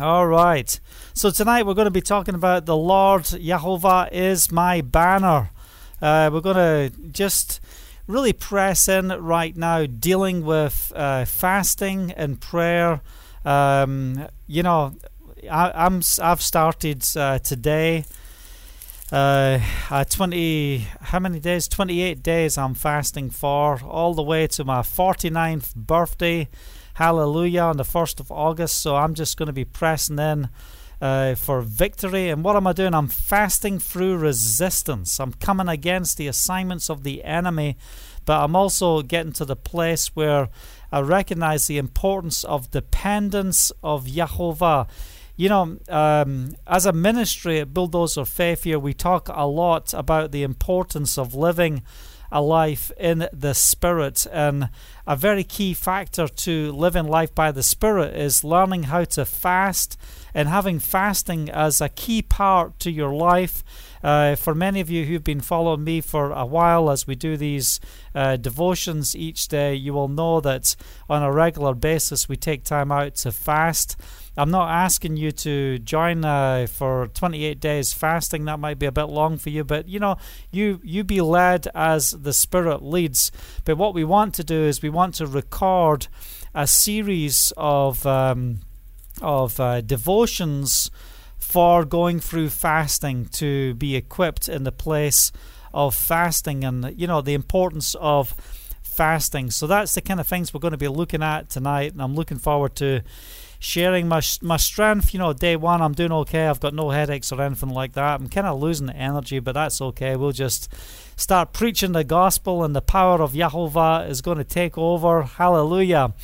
All right. So tonight we're going to be talking about the Lord Yahovah is my banner. Uh, we're going to just really press in right now, dealing with uh, fasting and prayer. Um, you know, I, am I've started uh, today. Uh, 20 how many days 28 days i'm fasting for all the way to my 49th birthday hallelujah on the 1st of august. So i'm just going to be pressing in uh, for victory. And what am i doing? I'm fasting through resistance. I'm coming against the assignments of the enemy but i'm also getting to the place where i recognize the importance of dependence of Yahovah you know, um, as a ministry at Bulldozer Faith here, we talk a lot about the importance of living a life in the Spirit. And a very key factor to living life by the Spirit is learning how to fast and having fasting as a key part to your life. Uh, for many of you who've been following me for a while as we do these uh, devotions each day, you will know that on a regular basis we take time out to fast. I'm not asking you to join uh, for 28 days fasting. That might be a bit long for you, but you know, you you be led as the Spirit leads. But what we want to do is we want to record a series of um, of uh, devotions for going through fasting to be equipped in the place of fasting, and you know the importance of fasting. So that's the kind of things we're going to be looking at tonight, and I'm looking forward to sharing my my strength. You know, day one, I'm doing okay. I've got no headaches or anything like that. I'm kind of losing the energy, but that's okay. We'll just start preaching the gospel, and the power of Yahovah is going to take over. Hallelujah.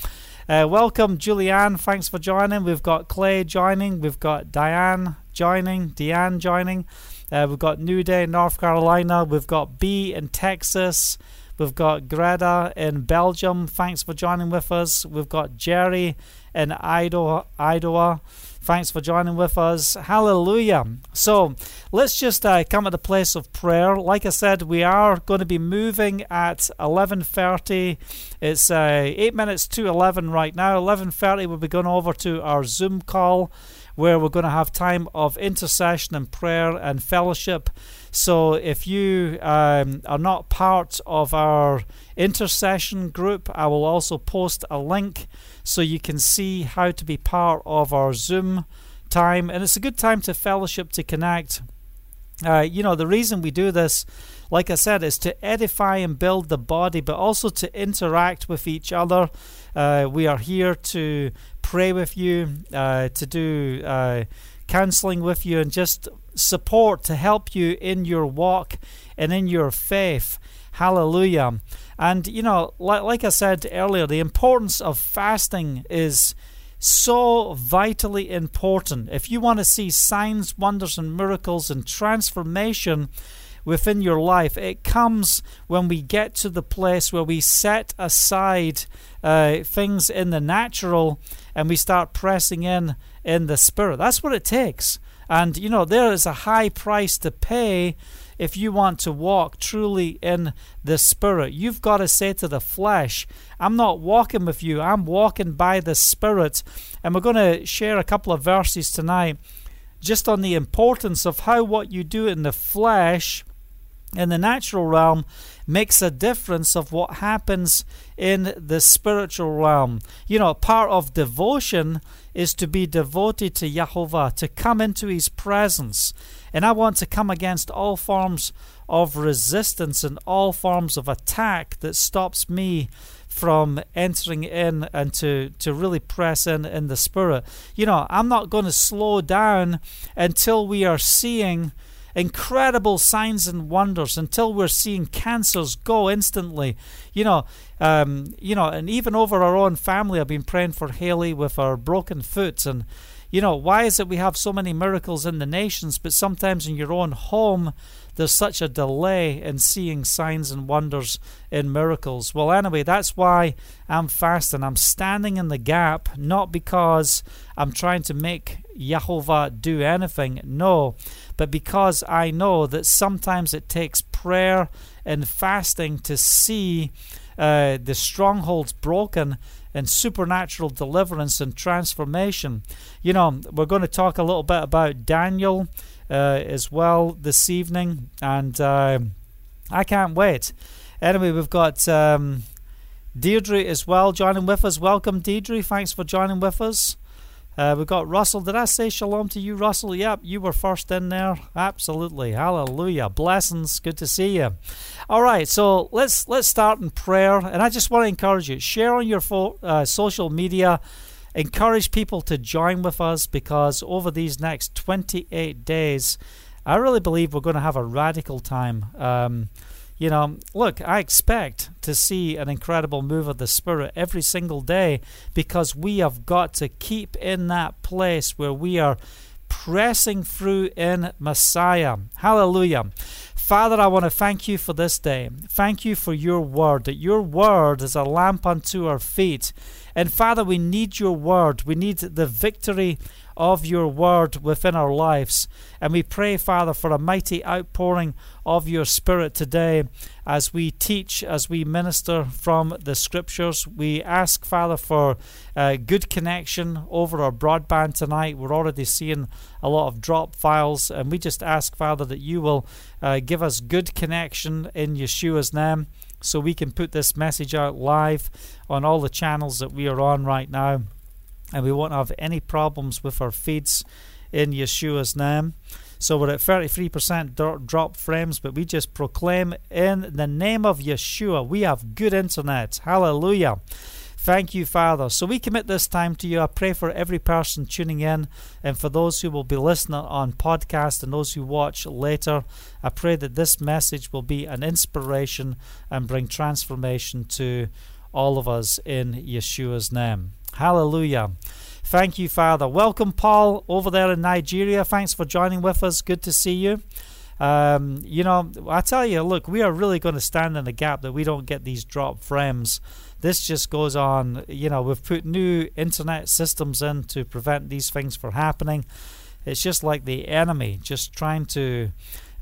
Uh, welcome, Julianne. Thanks for joining. We've got Clay joining. We've got Diane joining. Deanne joining. Uh, we've got New Day, in North Carolina. We've got B in Texas. We've got Greta in Belgium. Thanks for joining with us. We've got Jerry in Idaho. Thanks for joining with us. Hallelujah. So let's just uh, come at the place of prayer. Like I said, we are going to be moving at 11:30. It's uh, eight minutes to 11 right now. 11:30, we'll be going over to our Zoom call where we're going to have time of intercession and prayer and fellowship. So if you um, are not part of our intercession group, I will also post a link so you can see how to be part of our Zoom time. And it's a good time to fellowship, to connect. Uh, you know, the reason we do this, like I said, is to edify and build the body, but also to interact with each other. Uh, we are here to pray with you, uh, to do uh, counseling with you, and just support to help you in your walk and in your faith. Hallelujah. And, you know, like, like I said earlier, the importance of fasting is so vitally important. If you want to see signs, wonders, and miracles and transformation within your life, it comes when we get to the place where we set aside uh, things in the natural and we start pressing in in the spirit. That's what it takes. And, you know, there is a high price to pay if you want to walk truly in the Spirit. You've got to say to the flesh, I'm not walking with you, I'm walking by the Spirit. And we're going to share a couple of verses tonight just on the importance of how what you do in the flesh in the natural realm makes a difference of what happens in the spiritual realm. You know, part of devotion is to be devoted to Yahovah, to come into His presence. And I want to come against all forms of resistance and all forms of attack that stops me from entering in and to, to really press in in the Spirit. You know, I'm not going to slow down until we are seeing incredible signs and wonders until we're seeing cancers go instantly. You know, um, you know, and even over our own family, I've been praying for Haley with her broken foot, and you know, why is it we have so many miracles in the nations, but sometimes in your own home there's such a delay in seeing signs and wonders in miracles. Well, anyway, that's why I'm fasting. I'm standing in the gap, not because I'm trying to make Yahovah do anything, no, but because I know that sometimes it takes prayer and fasting to see uh, the strongholds broken and supernatural deliverance and transformation. You know, we're going to talk a little bit about Daniel uh, as well this evening, and uh, I can't wait. Anyway, we've got um, Deirdre as well joining with us. Welcome, Deirdre. Thanks for joining with us. Uh, we've got Russell. Did I say shalom to you, Russell? Yep, you were first in there. Absolutely. Hallelujah. Blessings. Good to see you. All right, so let's let's start in prayer. And I just want to encourage you share on your fo- uh, social media. Encourage people to join with us because over these next 28 days, I really believe we're going to have a radical time. Um, you know, look, I expect to see an incredible move of the Spirit every single day because we have got to keep in that place where we are pressing through in Messiah. Hallelujah. Father, I want to thank you for this day. Thank you for your word, that your word is a lamp unto our feet. And Father, we need your word. We need the victory of your word within our lives. And we pray, Father, for a mighty outpouring of your Spirit today as we teach, as we minister from the Scriptures. We ask, Father, for uh, good connection over our broadband tonight. We're already seeing a lot of drop files, and we just ask, Father, that you will uh, give us good connection in Yeshua's name so we can put this message out live on all the channels that we are on right now and we won't have any problems with our feeds in Yeshua's name. So we're at 33% drop frames, but we just proclaim in the name of Yeshua, we have good internet. Hallelujah. Thank you, Father. So we commit this time to you. I pray for every person tuning in and for those who will be listening on podcast and those who watch later. I pray that this message will be an inspiration and bring transformation to all of us in Yeshua's name. Hallelujah. Thank you, Father. Welcome, Paul, over there in Nigeria. Thanks for joining with us. Good to see you. Um, you know, I tell you, look, we are really going to stand in the gap that we don't get these drop frames. This just goes on. You know, we've put new internet systems in to prevent these things from happening. It's just like the enemy just trying to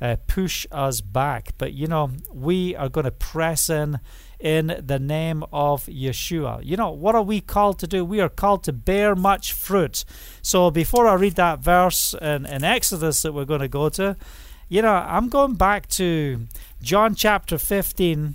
uh, push us back. But, you know, we are going to press in in the name of Yeshua. You know, what are we called to do? We are called to bear much fruit. So before I read that verse in, in Exodus that we're going to go to, you know, I'm going back to John chapter 15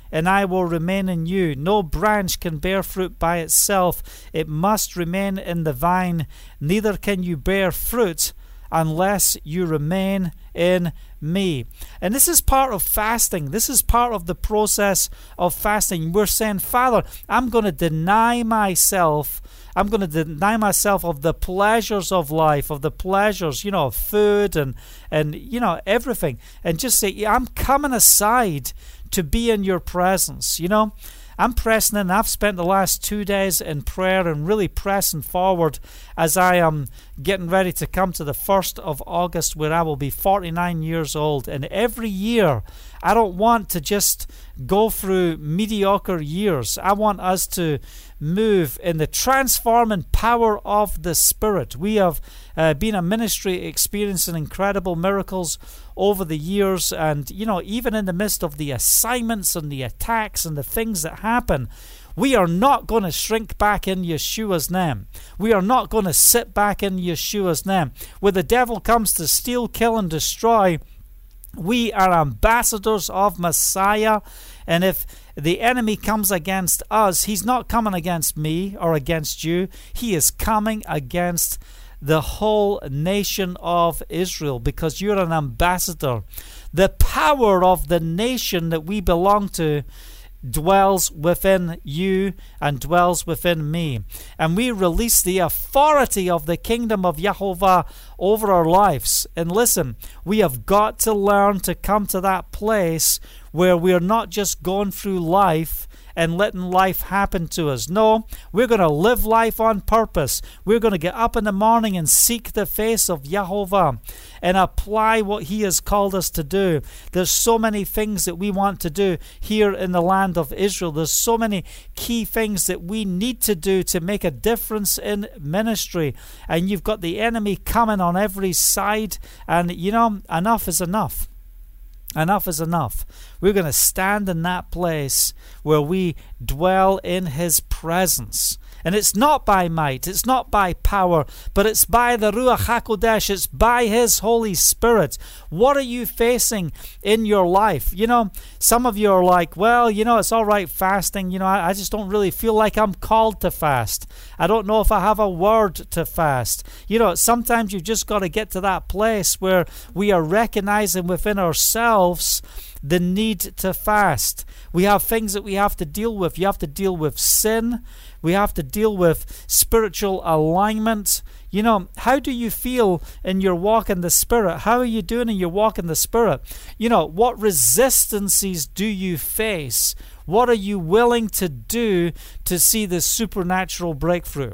and I will remain in you. No branch can bear fruit by itself, it must remain in the vine. Neither can you bear fruit unless you remain in me. And this is part of fasting. This is part of the process of fasting. We're saying, Father, I'm going to deny myself. I'm going to deny myself of the pleasures of life, of the pleasures, you know, of food and and you know everything, and just say, I'm coming aside to be in your presence. You know, I'm pressing in. I've spent the last two days in prayer and really pressing forward as I am getting ready to come to the 1st of August, where I will be 49 years old. And every year, I don't want to just go through mediocre years. I want us to move in the transforming power of the Spirit. We have uh, been a ministry experiencing incredible miracles over the years, and you know, even in the midst of the assignments and the attacks and the things that happen. We are not going to shrink back in Yeshua's name. We are not going to sit back in Yeshua's name. Where the devil comes to steal, kill, and destroy, we are ambassadors of Messiah. And if the enemy comes against us, he's not coming against me or against you. He is coming against the whole nation of Israel because you're an ambassador. The power of the nation that we belong to dwells within you and dwells within me. And we release the authority of the kingdom of Jehovah over our lives. And listen, we have got to learn to come to that place where we're not just going through life and letting life happen to us. No, we're going to live life on purpose. We're going to get up in the morning and seek the face of Jehovah and apply what He has called us to do. There's so many things that we want to do here in the land of Israel. There's so many key things that we need to do to make a difference in ministry. And you've got the enemy coming on every side. And, you know, enough is enough. Enough is enough. We're going to stand in that place where we dwell in His presence. And it's not by might, it's not by power, but it's by the Ruach HaKodesh, it's by His Holy Spirit. What are you facing in your life? You know, some of you are like, well, you know, it's all right fasting. You know, I, I just don't really feel like I'm called to fast. I don't know if I have a word to fast. You know, sometimes you've just got to get to that place where we are recognizing within ourselves the need to fast. We have things that we have to deal with. You have to deal with sin. We have to deal with spiritual alignment. You know, how do you feel in your walk in the Spirit? How are you doing in your walk in the Spirit? You know, what resistances do you face? What are you willing to do to see the supernatural breakthrough?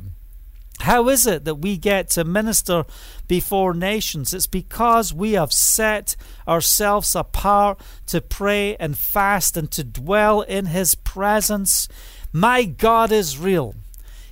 How is it that we get to minister before nations? It's because we have set ourselves apart to pray and fast and to dwell in His presence. My God is real.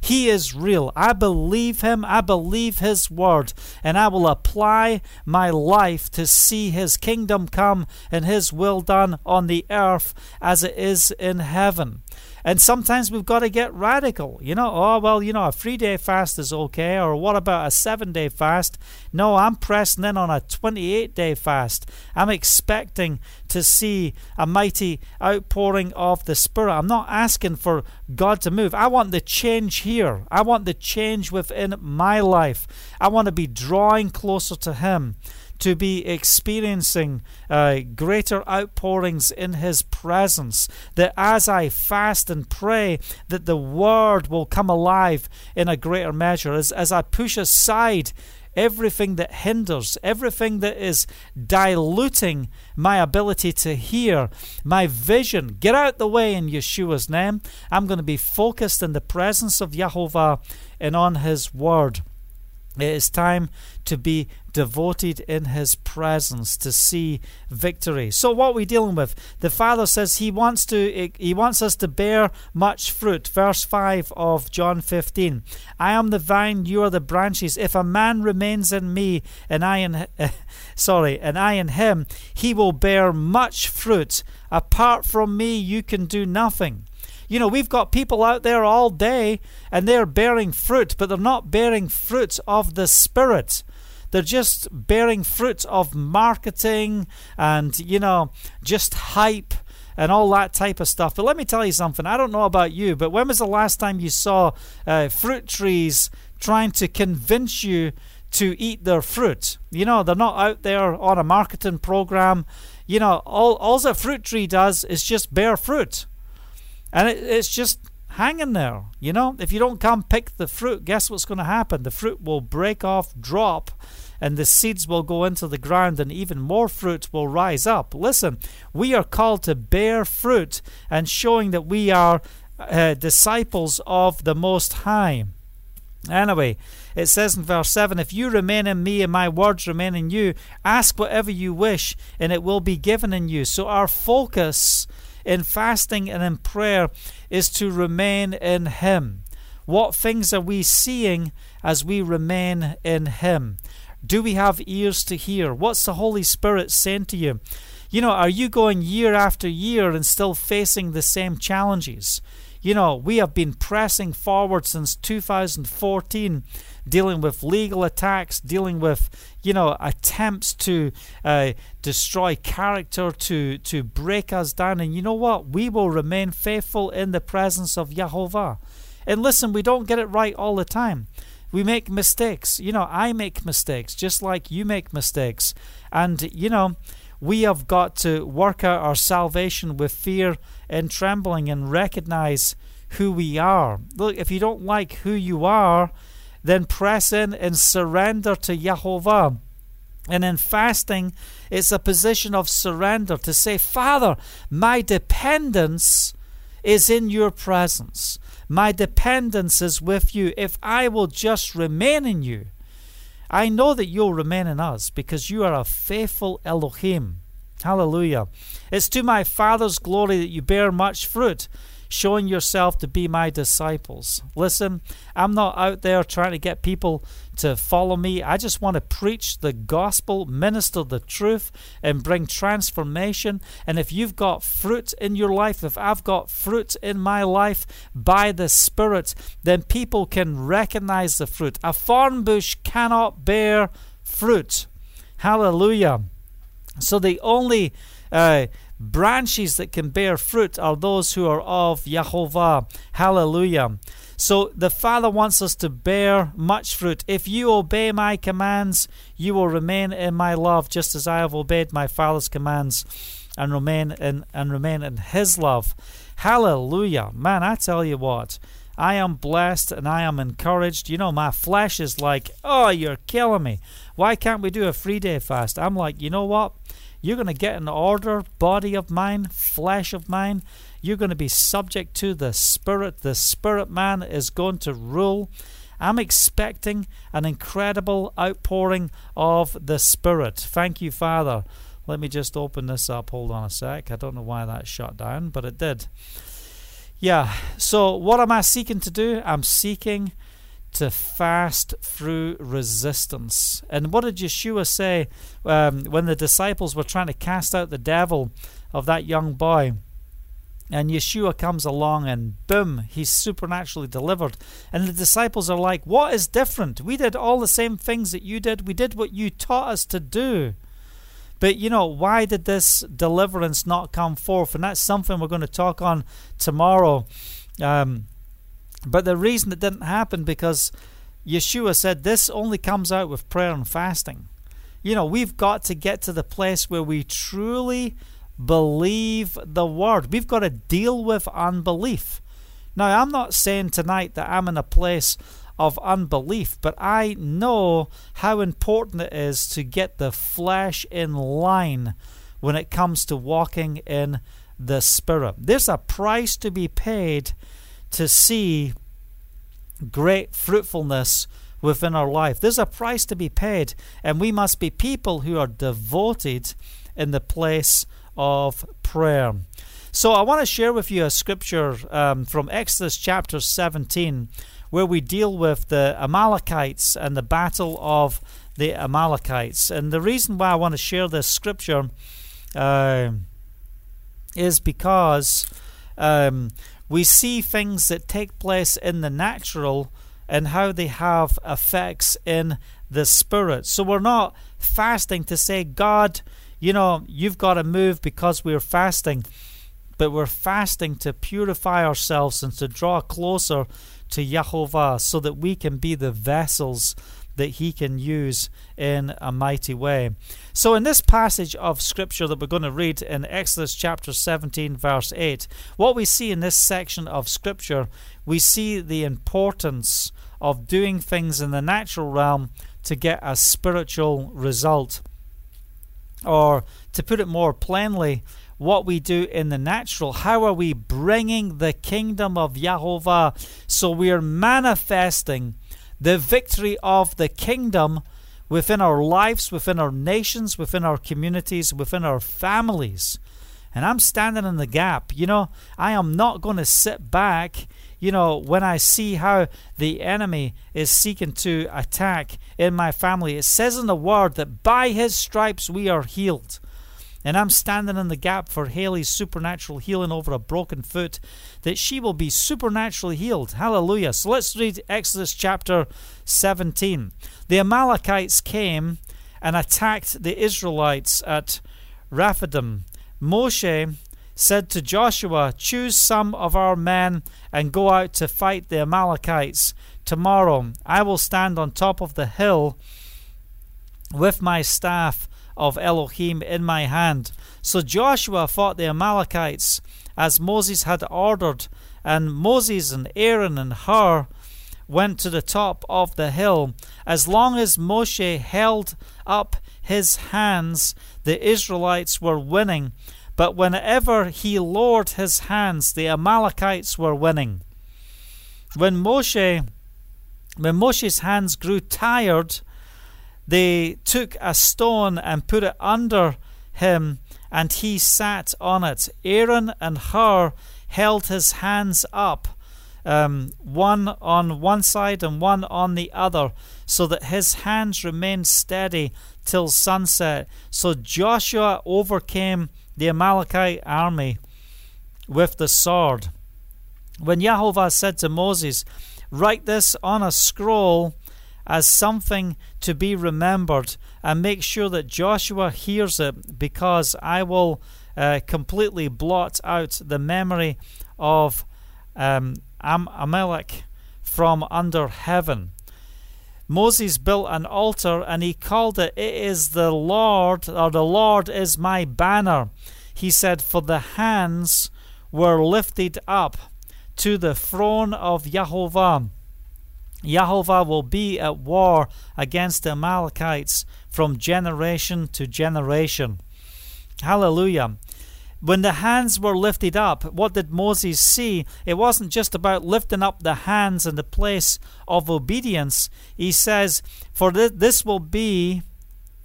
He is real. I believe Him. I believe His word. And I will apply my life to see His kingdom come and His will done on the earth as it is in heaven. And sometimes we've got to get radical. You know, oh, well, you know, a three day fast is okay. Or what about a seven day fast? No, I'm pressing in on a 28 day fast. I'm expecting to see a mighty outpouring of the Spirit. I'm not asking for God to move. I want the change here. I want the change within my life. I want to be drawing closer to Him to be experiencing uh, greater outpourings in His presence. That as I fast and pray, that the Word will come alive in a greater measure. As, as I push aside everything that hinders, everything that is diluting my ability to hear, my vision. Get out the way in Yeshua's name. I'm going to be focused in the presence of Jehovah and on His Word. It is time to be devoted in his presence to see victory. So what are we dealing with? The Father says he wants to he wants us to bear much fruit. Verse 5 of John 15. I am the vine, you are the branches. If a man remains in me and I in sorry, and I in him, he will bear much fruit. Apart from me you can do nothing. You know, we've got people out there all day and they're bearing fruit, but they're not bearing fruit of the Spirit. They're just bearing fruit of marketing and, you know, just hype and all that type of stuff. But let me tell you something. I don't know about you, but when was the last time you saw uh, fruit trees trying to convince you to eat their fruit? You know, they're not out there on a marketing program. You know, all, all a fruit tree does is just bear fruit. And it, it's just hanging there. You know, if you don't come pick the fruit, guess what's going to happen? The fruit will break off, drop, and the seeds will go into the ground, and even more fruit will rise up. Listen, we are called to bear fruit and showing that we are uh, disciples of the Most High. Anyway, it says in verse 7 If you remain in me and my words remain in you, ask whatever you wish, and it will be given in you. So, our focus in fasting and in prayer is to remain in Him. What things are we seeing as we remain in Him? Do we have ears to hear? What's the Holy Spirit saying to you? You know, are you going year after year and still facing the same challenges? You know, we have been pressing forward since 2014, dealing with legal attacks, dealing with, you know, attempts to uh, destroy character, to, to break us down. And you know what? We will remain faithful in the presence of Jehovah. And listen, we don't get it right all the time. We make mistakes. You know, I make mistakes just like you make mistakes. And, you know, we have got to work out our salvation with fear and trembling and recognize who we are. Look, if you don't like who you are, then press in and surrender to Jehovah. And in fasting, it's a position of surrender to say, Father, my dependence is in your presence. My dependence is with you. If I will just remain in you, I know that you'll remain in us because you are a faithful Elohim. Hallelujah. It's to my Father's glory that you bear much fruit, showing yourself to be my disciples. Listen, I'm not out there trying to get people to follow me. I just want to preach the gospel, minister the truth, and bring transformation. And if you've got fruit in your life, if I've got fruit in my life by the Spirit, then people can recognize the fruit. A thorn bush cannot bear fruit. Hallelujah. So the only uh, branches that can bear fruit are those who are of Yahovah. Hallelujah. So the Father wants us to bear much fruit. If you obey my commands, you will remain in my love, just as I have obeyed my Father's commands and remain in and remain in his love. Hallelujah. Man, I tell you what. I am blessed and I am encouraged. You know, my flesh is like, oh, you're killing me. Why can't we do a three day fast? I'm like, you know what? You're going to get an order, body of mine, flesh of mine. You're going to be subject to the Spirit. The Spirit man is going to rule. I'm expecting an incredible outpouring of the Spirit. Thank you, Father. Let me just open this up. Hold on a sec. I don't know why that shut down, but it did. Yeah, so what am I seeking to do? I'm seeking to fast through resistance. And what did Yeshua say um, when the disciples were trying to cast out the devil of that young boy? And Yeshua comes along and boom, he's supernaturally delivered. And the disciples are like, What is different? We did all the same things that you did. We did what you taught us to do. But you know, why did this deliverance not come forth? And that's something we're going to talk on tomorrow. Um, but the reason it didn't happen because Yeshua said this only comes out with prayer and fasting. You know, we've got to get to the place where we truly believe the word. We've got to deal with unbelief. Now, I'm not saying tonight that I'm in a place of unbelief, but I know how important it is to get the flesh in line when it comes to walking in the Spirit. There's a price to be paid to see great fruitfulness within our life. There's a price to be paid, and we must be people who are devoted in the place of prayer. So, I want to share with you a scripture um, from Exodus chapter 17 where we deal with the Amalekites and the battle of the Amalekites. And the reason why I want to share this scripture uh, is because um, we see things that take place in the natural and how they have effects in the spirit. So we're not fasting to say, God, you know, you've got to move because we're fasting, but we're fasting to purify ourselves and to draw closer to Yahovah so that we can be the vessels that he can use in a mighty way. So, in this passage of scripture that we're going to read in Exodus chapter 17, verse 8, what we see in this section of scripture, we see the importance of doing things in the natural realm to get a spiritual result. Or, to put it more plainly, what we do in the natural. How are we bringing the kingdom of Yahovah? So we are manifesting the victory of the kingdom within our lives, within our nations, within our communities, within our families. And I'm standing in the gap. You know, I am not going to sit back, you know, when I see how the enemy is seeking to attack in my family. It says in the word that by his stripes we are healed. And I'm standing in the gap for Haley's supernatural healing over a broken foot, that she will be supernaturally healed. Hallelujah. So let's read Exodus chapter 17. The Amalekites came and attacked the Israelites at Rephidim. Moshe said to Joshua, Choose some of our men and go out to fight the Amalekites. Tomorrow I will stand on top of the hill with my staff of Elohim in my hand. So Joshua fought the Amalekites as Moses had ordered, and Moses and Aaron and Hur went to the top of the hill. As long as Moshe held up his hands, the Israelites were winning. But whenever he lowered his hands, the Amalekites were winning. When Moshe when Moshe's hands grew tired, they took a stone and put it under him, and he sat on it. Aaron and Hur held his hands up, um, one on one side and one on the other, so that his hands remained steady till sunset. So Joshua overcame the Amalekite army with the sword. When Jehovah said to Moses, Write this on a scroll as something to be remembered, and make sure that Joshua hears it, because I will uh, completely blot out the memory of um, Am- Amalek from under heaven. Moses built an altar and he called it, It is the Lord, or the Lord is my banner. He said, For the hands were lifted up to the throne of Yahovah. Yahovah will be at war against the Amalekites from generation to generation. Hallelujah. When the hands were lifted up, what did Moses see? It wasn't just about lifting up the hands in the place of obedience. He says, For this will be,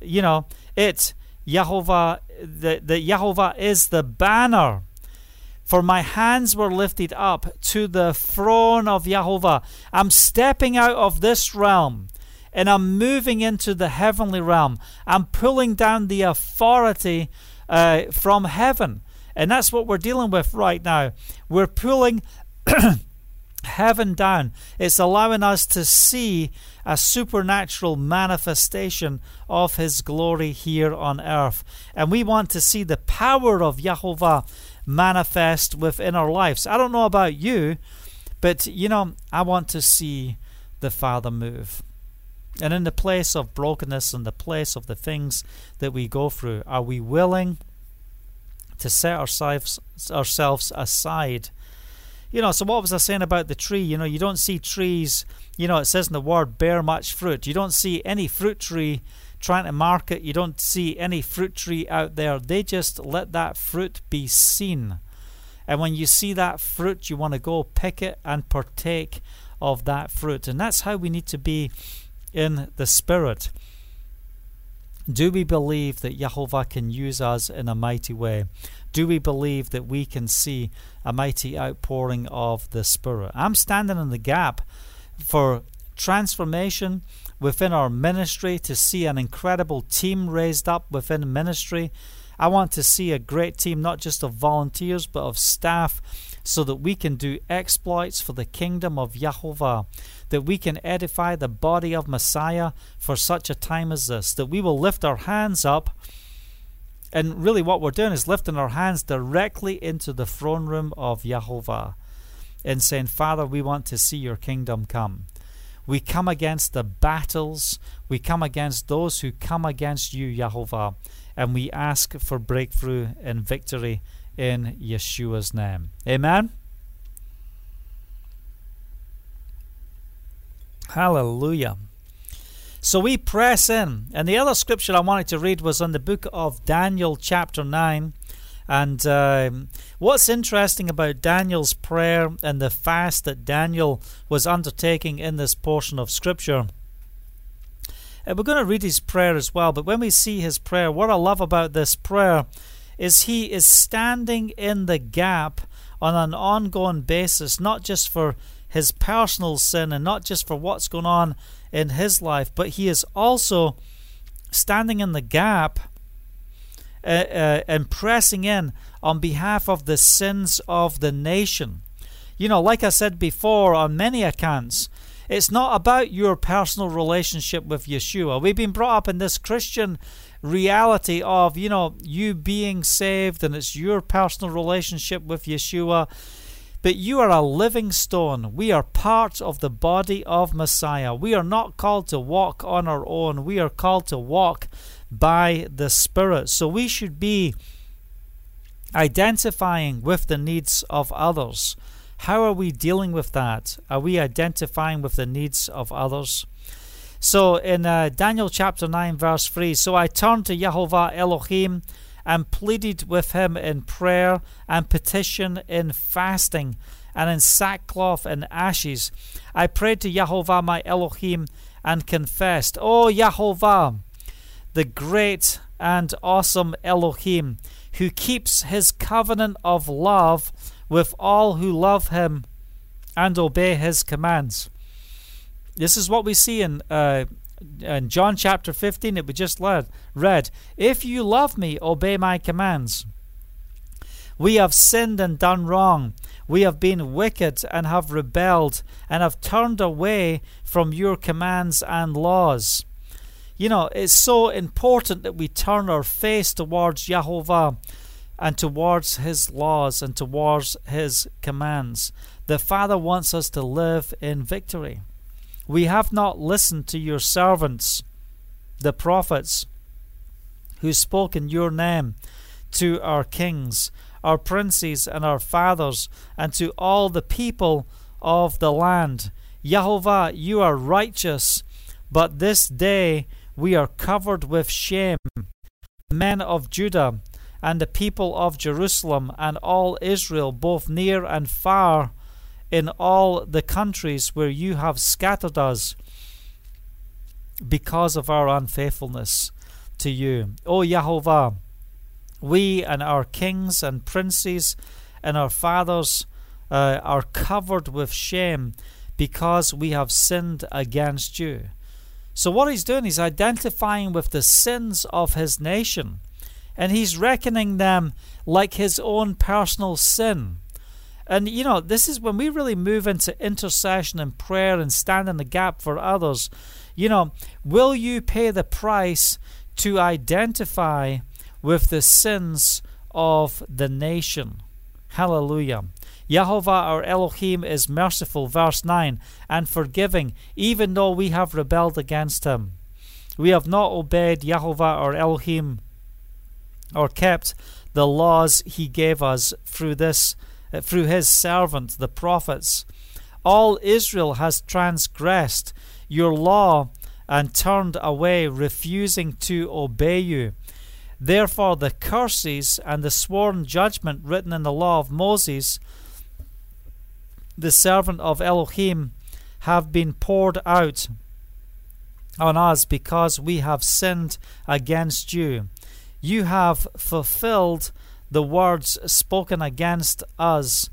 you know, it, Yahovah, the, the Yahovah is the banner for my hands were lifted up to the throne of Jehovah. I'm stepping out of this realm and I'm moving into the heavenly realm. I'm pulling down the authority uh, from heaven. And that's what we're dealing with right now. We're pulling heaven down. It's allowing us to see a supernatural manifestation of His glory here on earth. And we want to see the power of Jehovah manifest within our lives. I don't know about you, but you know, I want to see the Father move. And in the place of brokenness, in the place of the things that we go through, are we willing to set ourselves ourselves aside? You know, so what was I saying about the tree? You know, you don't see trees, you know, it says in the word bear much fruit. You don't see any fruit tree trying to market. You don't see any fruit tree out there. They just let that fruit be seen. And when you see that fruit, you want to go pick it and partake of that fruit. And that's how we need to be in the Spirit. Do we believe that Jehovah can use us in a mighty way? Do we believe that we can see a mighty outpouring of the Spirit? I'm standing in the gap for transformation within our ministry, to see an incredible team raised up within ministry. I want to see a great team, not just of volunteers, but of staff, so that we can do exploits for the kingdom of Yahovah, that we can edify the body of Messiah for such a time as this, that we will lift our hands up. And really, what we're doing is lifting our hands directly into the throne room of Yahovah and saying, Father, we want to see your kingdom come. We come against the battles. We come against those who come against you, Yahovah. And we ask for breakthrough and victory in Yeshua's name. Amen. Hallelujah. So we press in. And the other scripture I wanted to read was on the book of Daniel, chapter 9. And um, what's interesting about Daniel's prayer and the fast that Daniel was undertaking in this portion of Scripture. And we're going to read his prayer as well, but when we see his prayer, what I love about this prayer is he is standing in the gap on an ongoing basis, not just for his personal sin and not just for what's going on in his life, but he is also standing in the gap uh, uh, and pressing in on behalf of the sins of the nation. You know, like I said before, on many accounts, it's not about your personal relationship with Yeshua. We've been brought up in this Christian reality of, you know, you being saved and it's your personal relationship with Yeshua. But you are a living stone. We are part of the body of Messiah. We are not called to walk on our own. We are called to walk by the Spirit. So we should be identifying with the needs of others. How are we dealing with that? Are we identifying with the needs of others? So in uh, Daniel chapter 9, verse 3 So I turned to Jehovah Elohim and pleaded with him in prayer and petition in fasting and in sackcloth and ashes. I prayed to Jehovah my Elohim and confessed, O Jehovah, the great and awesome Elohim, who keeps his covenant of love with all who love him and obey his commands. This is what we see in uh, in John chapter 15 that we just read. read. If you love me, obey my commands. We have sinned and done wrong. We have been wicked and have rebelled and have turned away from your commands and laws. You know, it's so important that we turn our face towards Jehovah and towards his laws and towards his commands. The Father wants us to live in victory. We have not listened to your servants, the prophets, who spoke in your name to our kings, our princes, and our fathers, and to all the people of the land. Jehovah, you are righteous, but this day we are covered with shame. Men of Judah and the people of Jerusalem and all Israel, both near and far, in all the countries where you have scattered us because of our unfaithfulness to you. O Jehovah, we and our kings and princes and our fathers uh, are covered with shame because we have sinned against you. So, what he's doing, he's identifying with the sins of his nation, and he's reckoning them like his own personal sin. And you know, this is when we really move into intercession and prayer and stand in the gap for others. You know, will you pay the price to identify with the sins of the nation? Hallelujah. Jehovah our Elohim is merciful, verse 9, and forgiving, even though we have rebelled against him. We have not obeyed Jehovah our Elohim or kept the laws he gave us through this Uh, through his servant the prophets. All Israel has transgressed your law and turned away, refusing to obey you. Therefore, the curses and the sworn judgment written in the law of Moses the servant of Elohim, have been poured out on us because we have sinned against you. You have fulfilled the words spoken against us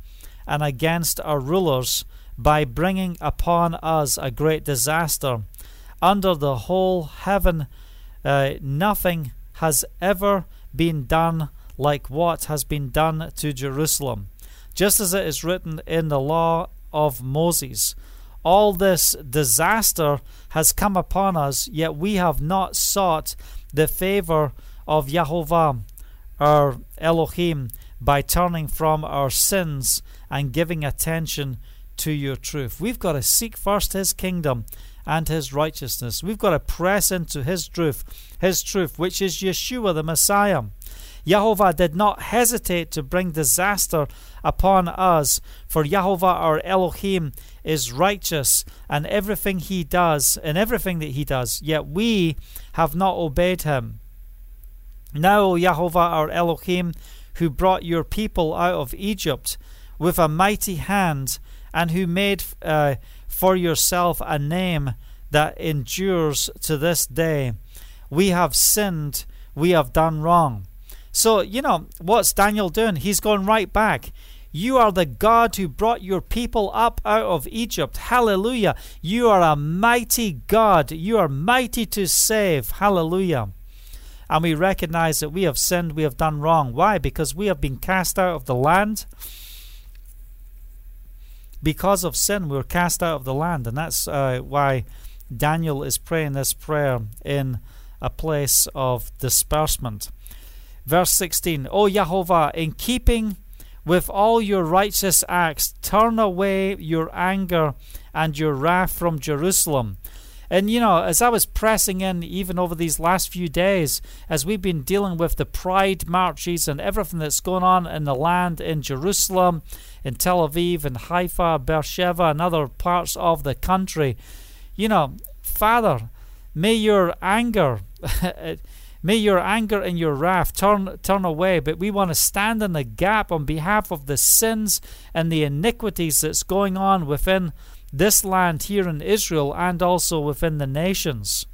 and against our rulers by bringing upon us a great disaster. Under the whole heaven, uh, nothing has ever been done like what has been done to Jerusalem just as it is written in the law of Moses. All this disaster has come upon us, yet we have not sought the favor of Jehovah, our Elohim, by turning from our sins and giving attention to your truth. We've got to seek first His kingdom and His righteousness. We've got to press into His truth, His truth, which is Yeshua the Messiah. Jehovah did not hesitate to bring disaster upon us, for Jehovah our Elohim is righteous and everything he does, in everything that he does, yet we have not obeyed him. Now, O Yahovah our Elohim, who brought your people out of Egypt with a mighty hand, and who made uh, for yourself a name that endures to this day, we have sinned, we have done wrong. So, you know, what's Daniel doing? He's going right back. You are the God who brought your people up out of Egypt. Hallelujah. You are a mighty God. You are mighty to save. Hallelujah. And we recognize that we have sinned, we have done wrong. Why? Because we have been cast out of the land. Because of sin, we were cast out of the land. And that's uh, why Daniel is praying this prayer in a place of disbursement. Verse 16 O Jehovah, in keeping with all your righteous acts, turn away your anger and your wrath from Jerusalem. And you know, as I was pressing in, even over these last few days, as we've been dealing with the pride marches and everything that's going on in the land in Jerusalem, in Tel Aviv, in Haifa, Beersheba, and other parts of the country, you know, Father, may your anger May your anger and your wrath turn turn away, but we want to stand in the gap on behalf of the sins and the iniquities that's going on within this land here in Israel and also within the nations.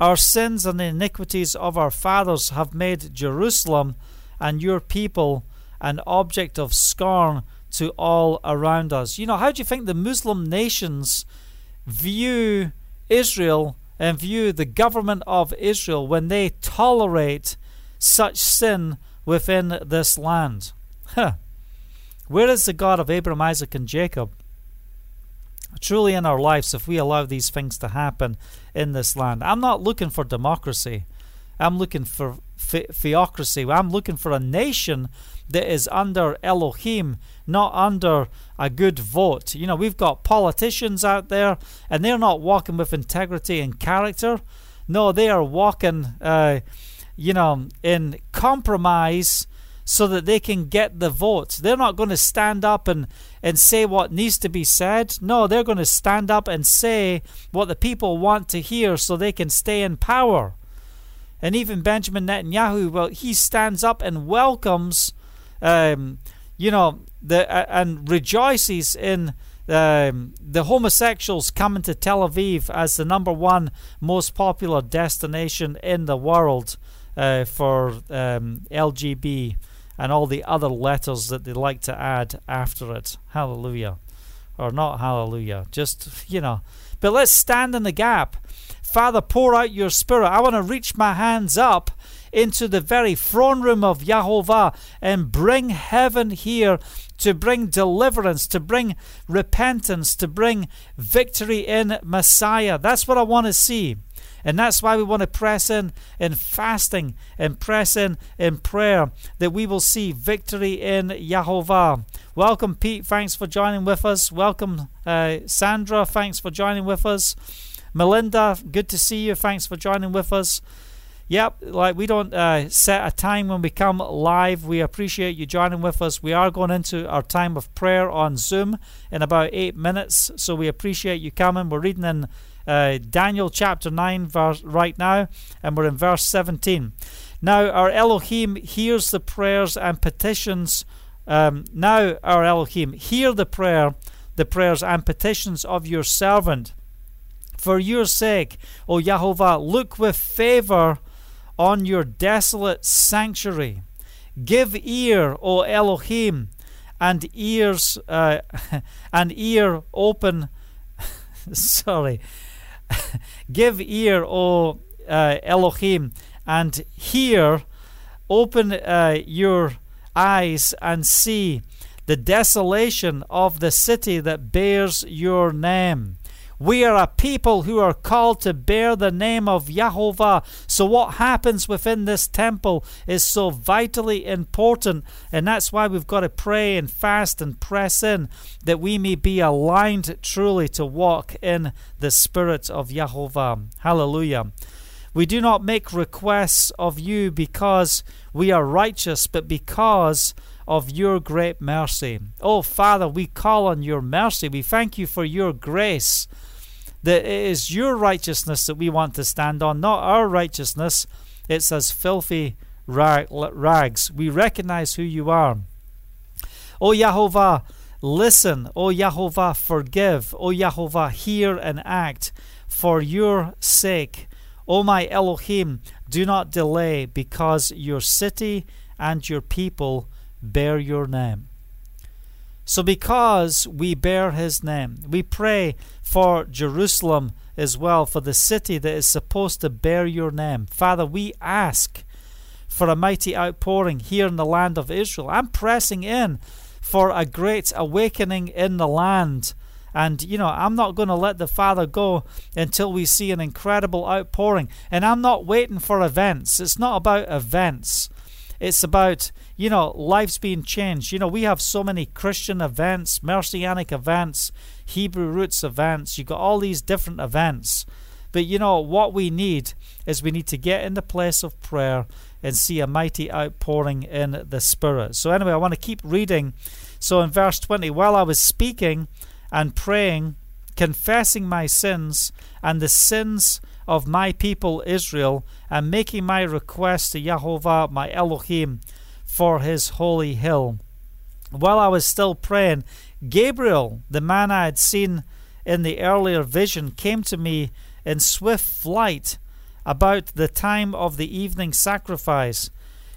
Our sins and iniquities of our fathers have made Jerusalem and your people an object of scorn to all around us. You know, how do you think the Muslim nations view Israel and view the government of Israel when they tolerate such sin within this land? Huh. Where is the God of Abraham, Isaac, and Jacob? Truly, in our lives, if we allow these things to happen in this land, I'm not looking for democracy. I'm looking for theocracy. I'm looking for a nation that is under Elohim, not under a good vote. You know, we've got politicians out there, and they're not walking with integrity and character. No, they are walking, uh, you know, in compromise so that they can get the vote. They're not going to stand up and, and say what needs to be said. No, they're going to stand up and say what the people want to hear so they can stay in power. And even Benjamin Netanyahu, well, he stands up and welcomes, um, you know, the uh, and rejoices in um, the homosexuals coming to Tel Aviv as the number one most popular destination in the world uh, for um, LGB and all the other letters that they like to add after it. Hallelujah. Or not hallelujah. Just, you know. But let's stand in the gap Father, pour out your Spirit. I want to reach my hands up into the very throne room of Yahovah and bring heaven here to bring deliverance, to bring repentance, to bring victory in Messiah. That's what I want to see. And that's why we want to press in in fasting and press in in prayer that we will see victory in Yahovah. Welcome, Pete. Thanks for joining with us. Welcome, uh, Sandra. Thanks for joining with us. Melinda, good to see you. Thanks for joining with us. Yep, like we don't uh, set a time when we come live. We appreciate you joining with us. We are going into our time of prayer on Zoom in about eight minutes, so we appreciate you coming. We're reading in uh, Daniel chapter 9 verse, right now, and we're in verse 17. Now, our Elohim hears the prayers and petitions. Um, now, our Elohim, hear the prayer, the prayers and petitions of your servant for your sake, O Yahovah, look with favor on your desolate sanctuary. Give ear, O Elohim, and ears uh, and ear open. sorry. Give ear, O uh, Elohim, and hear. Open uh, your eyes and see the desolation of the city that bears your name. We are a people who are called to bear the name of Yahovah. So, what happens within this temple is so vitally important, and that's why we've got to pray and fast and press in that we may be aligned truly to walk in the Spirit of Yahovah. Hallelujah. We do not make requests of you because we are righteous, but because of your great mercy. Oh, Father, we call on your mercy. We thank you for your grace that it is your righteousness that we want to stand on, not our righteousness. It's as filthy rags. We recognize who you are. O Yahovah, listen. O Yahovah, forgive. O Yahovah, hear and act for your sake. O my Elohim, do not delay because your city and your people bear your name. So, because we bear his name, we pray for Jerusalem as well, for the city that is supposed to bear your name. Father, we ask for a mighty outpouring here in the land of Israel. I'm pressing in for a great awakening in the land. And, you know, I'm not going to let the Father go until we see an incredible outpouring. And I'm not waiting for events. It's not about events. It's about, you know, lives being changed. You know, we have so many Christian events, Messianic events, Hebrew roots events. You've got all these different events. But, you know, what we need is we need to get in the place of prayer and see a mighty outpouring in the Spirit. So, anyway, I want to keep reading. So, in verse 20, while I was speaking and praying, confessing my sins and the sins of my people Israel and making my request to Yahovah my Elohim for his holy hill. While I was still praying, Gabriel, the man I had seen in the earlier vision, came to me in swift flight about the time of the evening sacrifice.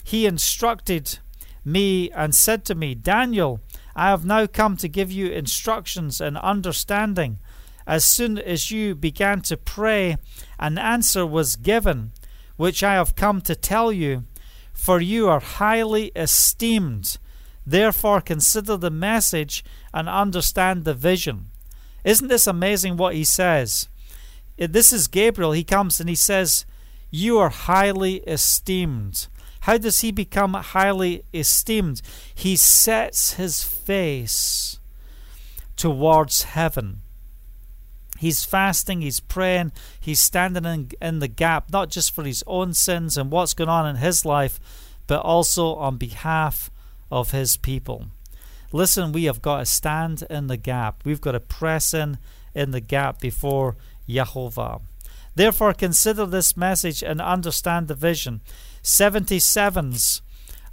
He instructed me and said to me, Daniel, I have now come to give you instructions and understanding. As soon as you began to pray, an answer was given, which I have come to tell you, for you are highly esteemed. Therefore, consider the message and understand the vision. Isn't this amazing what he says? Uh, this is Gabriel. He comes and he says, You are highly esteemed. How does he become highly esteemed? He sets his face towards heaven. He's fasting, he's praying, he's standing in, in the gap, not just for his own sins and what's going on in his life, but also on behalf of his people. Listen, we have got to stand in the gap. We've got to press in in the gap before Yahovah. Therefore, consider this message and understand the vision. 77s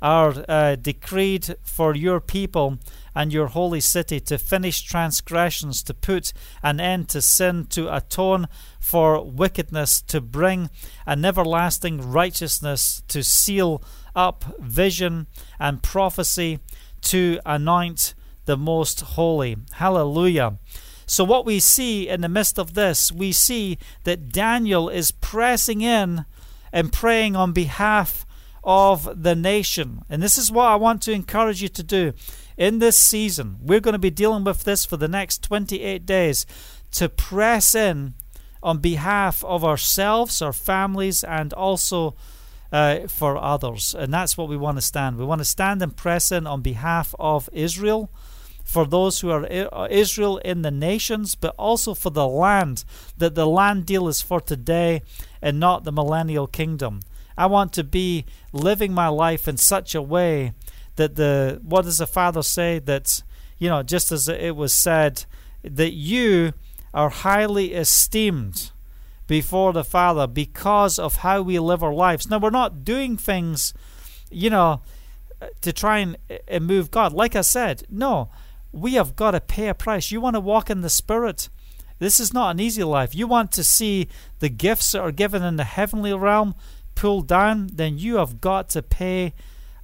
are uh, decreed for your people and your holy city to finish transgressions, to put an end to sin, to atone for wickedness, to bring an everlasting righteousness, to seal up vision and prophecy, to anoint the most holy. Hallelujah. So, what we see in the midst of this, we see that Daniel is pressing in and praying on behalf of the nation. And this is what I want to encourage you to do in this season. We're going to be dealing with this for the next 28 days to press in on behalf of ourselves, our families, and also uh, for others. And that's what we want to stand. We want to stand and press in on behalf of Israel, for those who are uh, Israel in the nations, but also for the land, that the land deal is for today and not the millennial kingdom. I want to be living my life in such a way that the what does the Father say that you know just as it was said that you are highly esteemed before the Father because of how we live our lives. Now we're not doing things, you know, to try and, and move God. Like I said, no, we have got to pay a price. You want to walk in the Spirit. This is not an easy life. You want to see the gifts that are given in the heavenly realm pulled down, then you have got to pay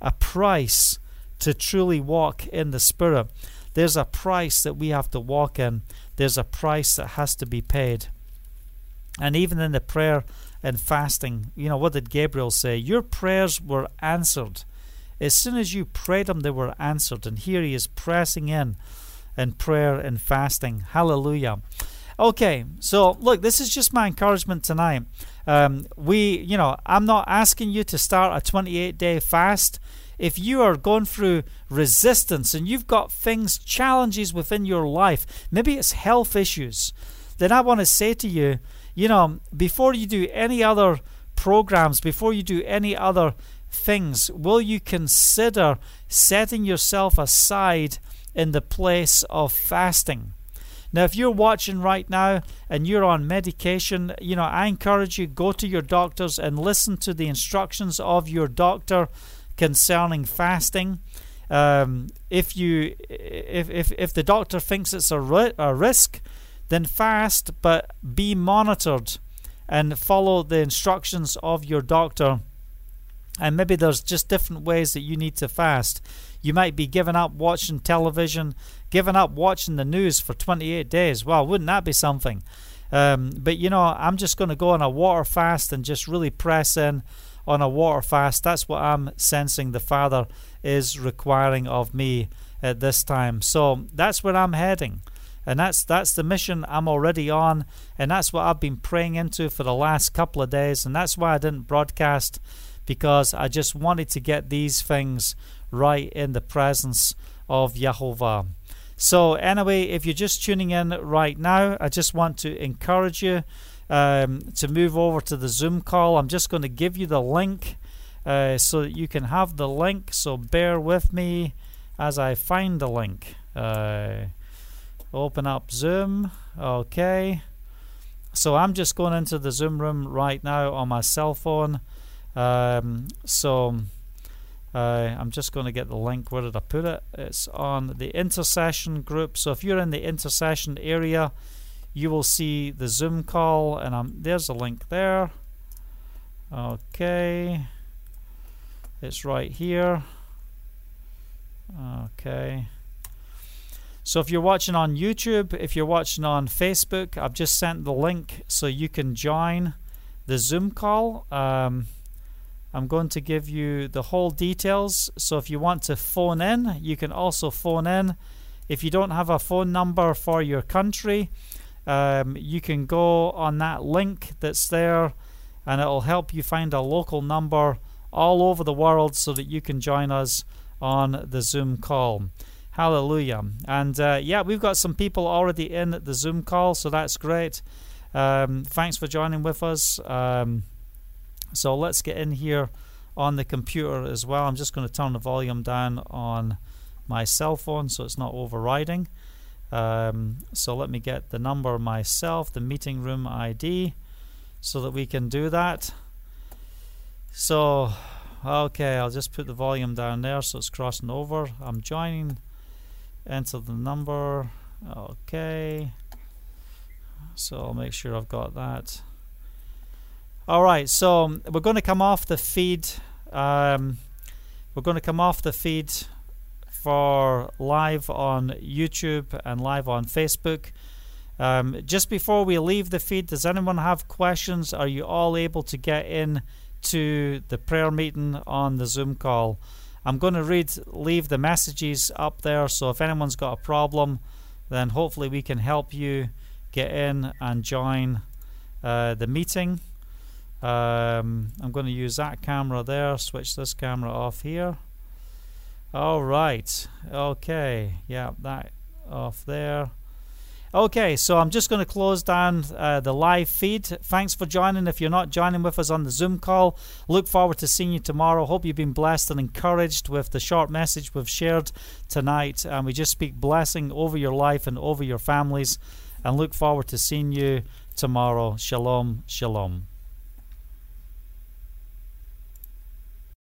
a price to truly walk in the Spirit. There's a price that we have to walk in, there's a price that has to be paid. And even in the prayer and fasting, you know, what did Gabriel say? Your prayers were answered. As soon as you prayed them, they were answered. And here he is pressing in in prayer and fasting. Hallelujah. Okay, so look, this is just my encouragement tonight. Um, we, you know, I'm not asking you to start a 28 day fast. If you are going through resistance and you've got things, challenges within your life, maybe it's health issues, then I want to say to you, you know, before you do any other programs, before you do any other things, will you consider setting yourself aside in the place of fasting? Now, if you're watching right now and you're on medication, you know, I encourage you go to your doctors and listen to the instructions of your doctor concerning fasting. Um, if you if, if if the doctor thinks it's a, ri- a risk, then fast, but be monitored and follow the instructions of your doctor. And maybe there's just different ways that you need to fast. You might be giving up watching television, giving up watching the news for 28 days. Well, wouldn't that be something? Um, but you know, I'm just going to go on a water fast and just really press in on a water fast. That's what I'm sensing the Father is requiring of me at this time. So that's where I'm heading. And that's that's the mission I'm already on, and that's what I've been praying into for the last couple of days, and that's why I didn't broadcast because I just wanted to get these things right in the presence of Yahovah. So, anyway, if you're just tuning in right now, I just want to encourage you um, to move over to the Zoom call. I'm just going to give you the link uh, so that you can have the link. So, bear with me as I find the link. Uh, open up Zoom. Okay. so I'm just going into the Zoom room right now on my cell phone. Um, so uh, I'm just going to get the link. Where did I put it? It's on the intercession group. So if you're in the intercession area, you will see the Zoom call, and I'm, there's a link there. Okay, it's right here. Okay. So if you're watching on YouTube, if you're watching on Facebook, I've just sent the link so you can join the Zoom call. Um, I'm going to give you the whole details. So if you want to phone in, you can also phone in. If you don't have a phone number for your country, um, you can go on that link that's there and it'll help you find a local number all over the world so that you can join us on the Zoom call. Hallelujah. And uh, yeah, we've got some people already in the Zoom call, so that's great. Um, thanks for joining with us. Um, so let's get in here on the computer as well. I'm just going to turn the volume down on my cell phone so it's not overriding. Um, so let me get the number myself, the meeting room ID, so that we can do that. So, okay, I'll just put the volume down there so it's crossing over. I'm joining, enter the number. Okay, so I'll make sure I've got that. All right, so um, we're going to come off the feed. Um, we're going to come off the feed for live on YouTube and live on Facebook. Um, just before we leave the feed, does anyone have questions? Are you all able to get in to the prayer meeting on the Zoom call? I'm going to read, leave the messages up there. So if anyone's got a problem, then hopefully we can help you get in and join uh, the meeting. Um, I'm going to use that camera there, switch this camera off here. All right. Okay. Yeah, that off there. Okay, so I'm just going to close down uh, the live feed. Thanks for joining. If you're not joining with us on the Zoom call, look forward to seeing you tomorrow. Hope you've been blessed and encouraged with the short message we've shared tonight. And we just speak blessing over your life and over your families. And look forward to seeing you tomorrow. Shalom, shalom.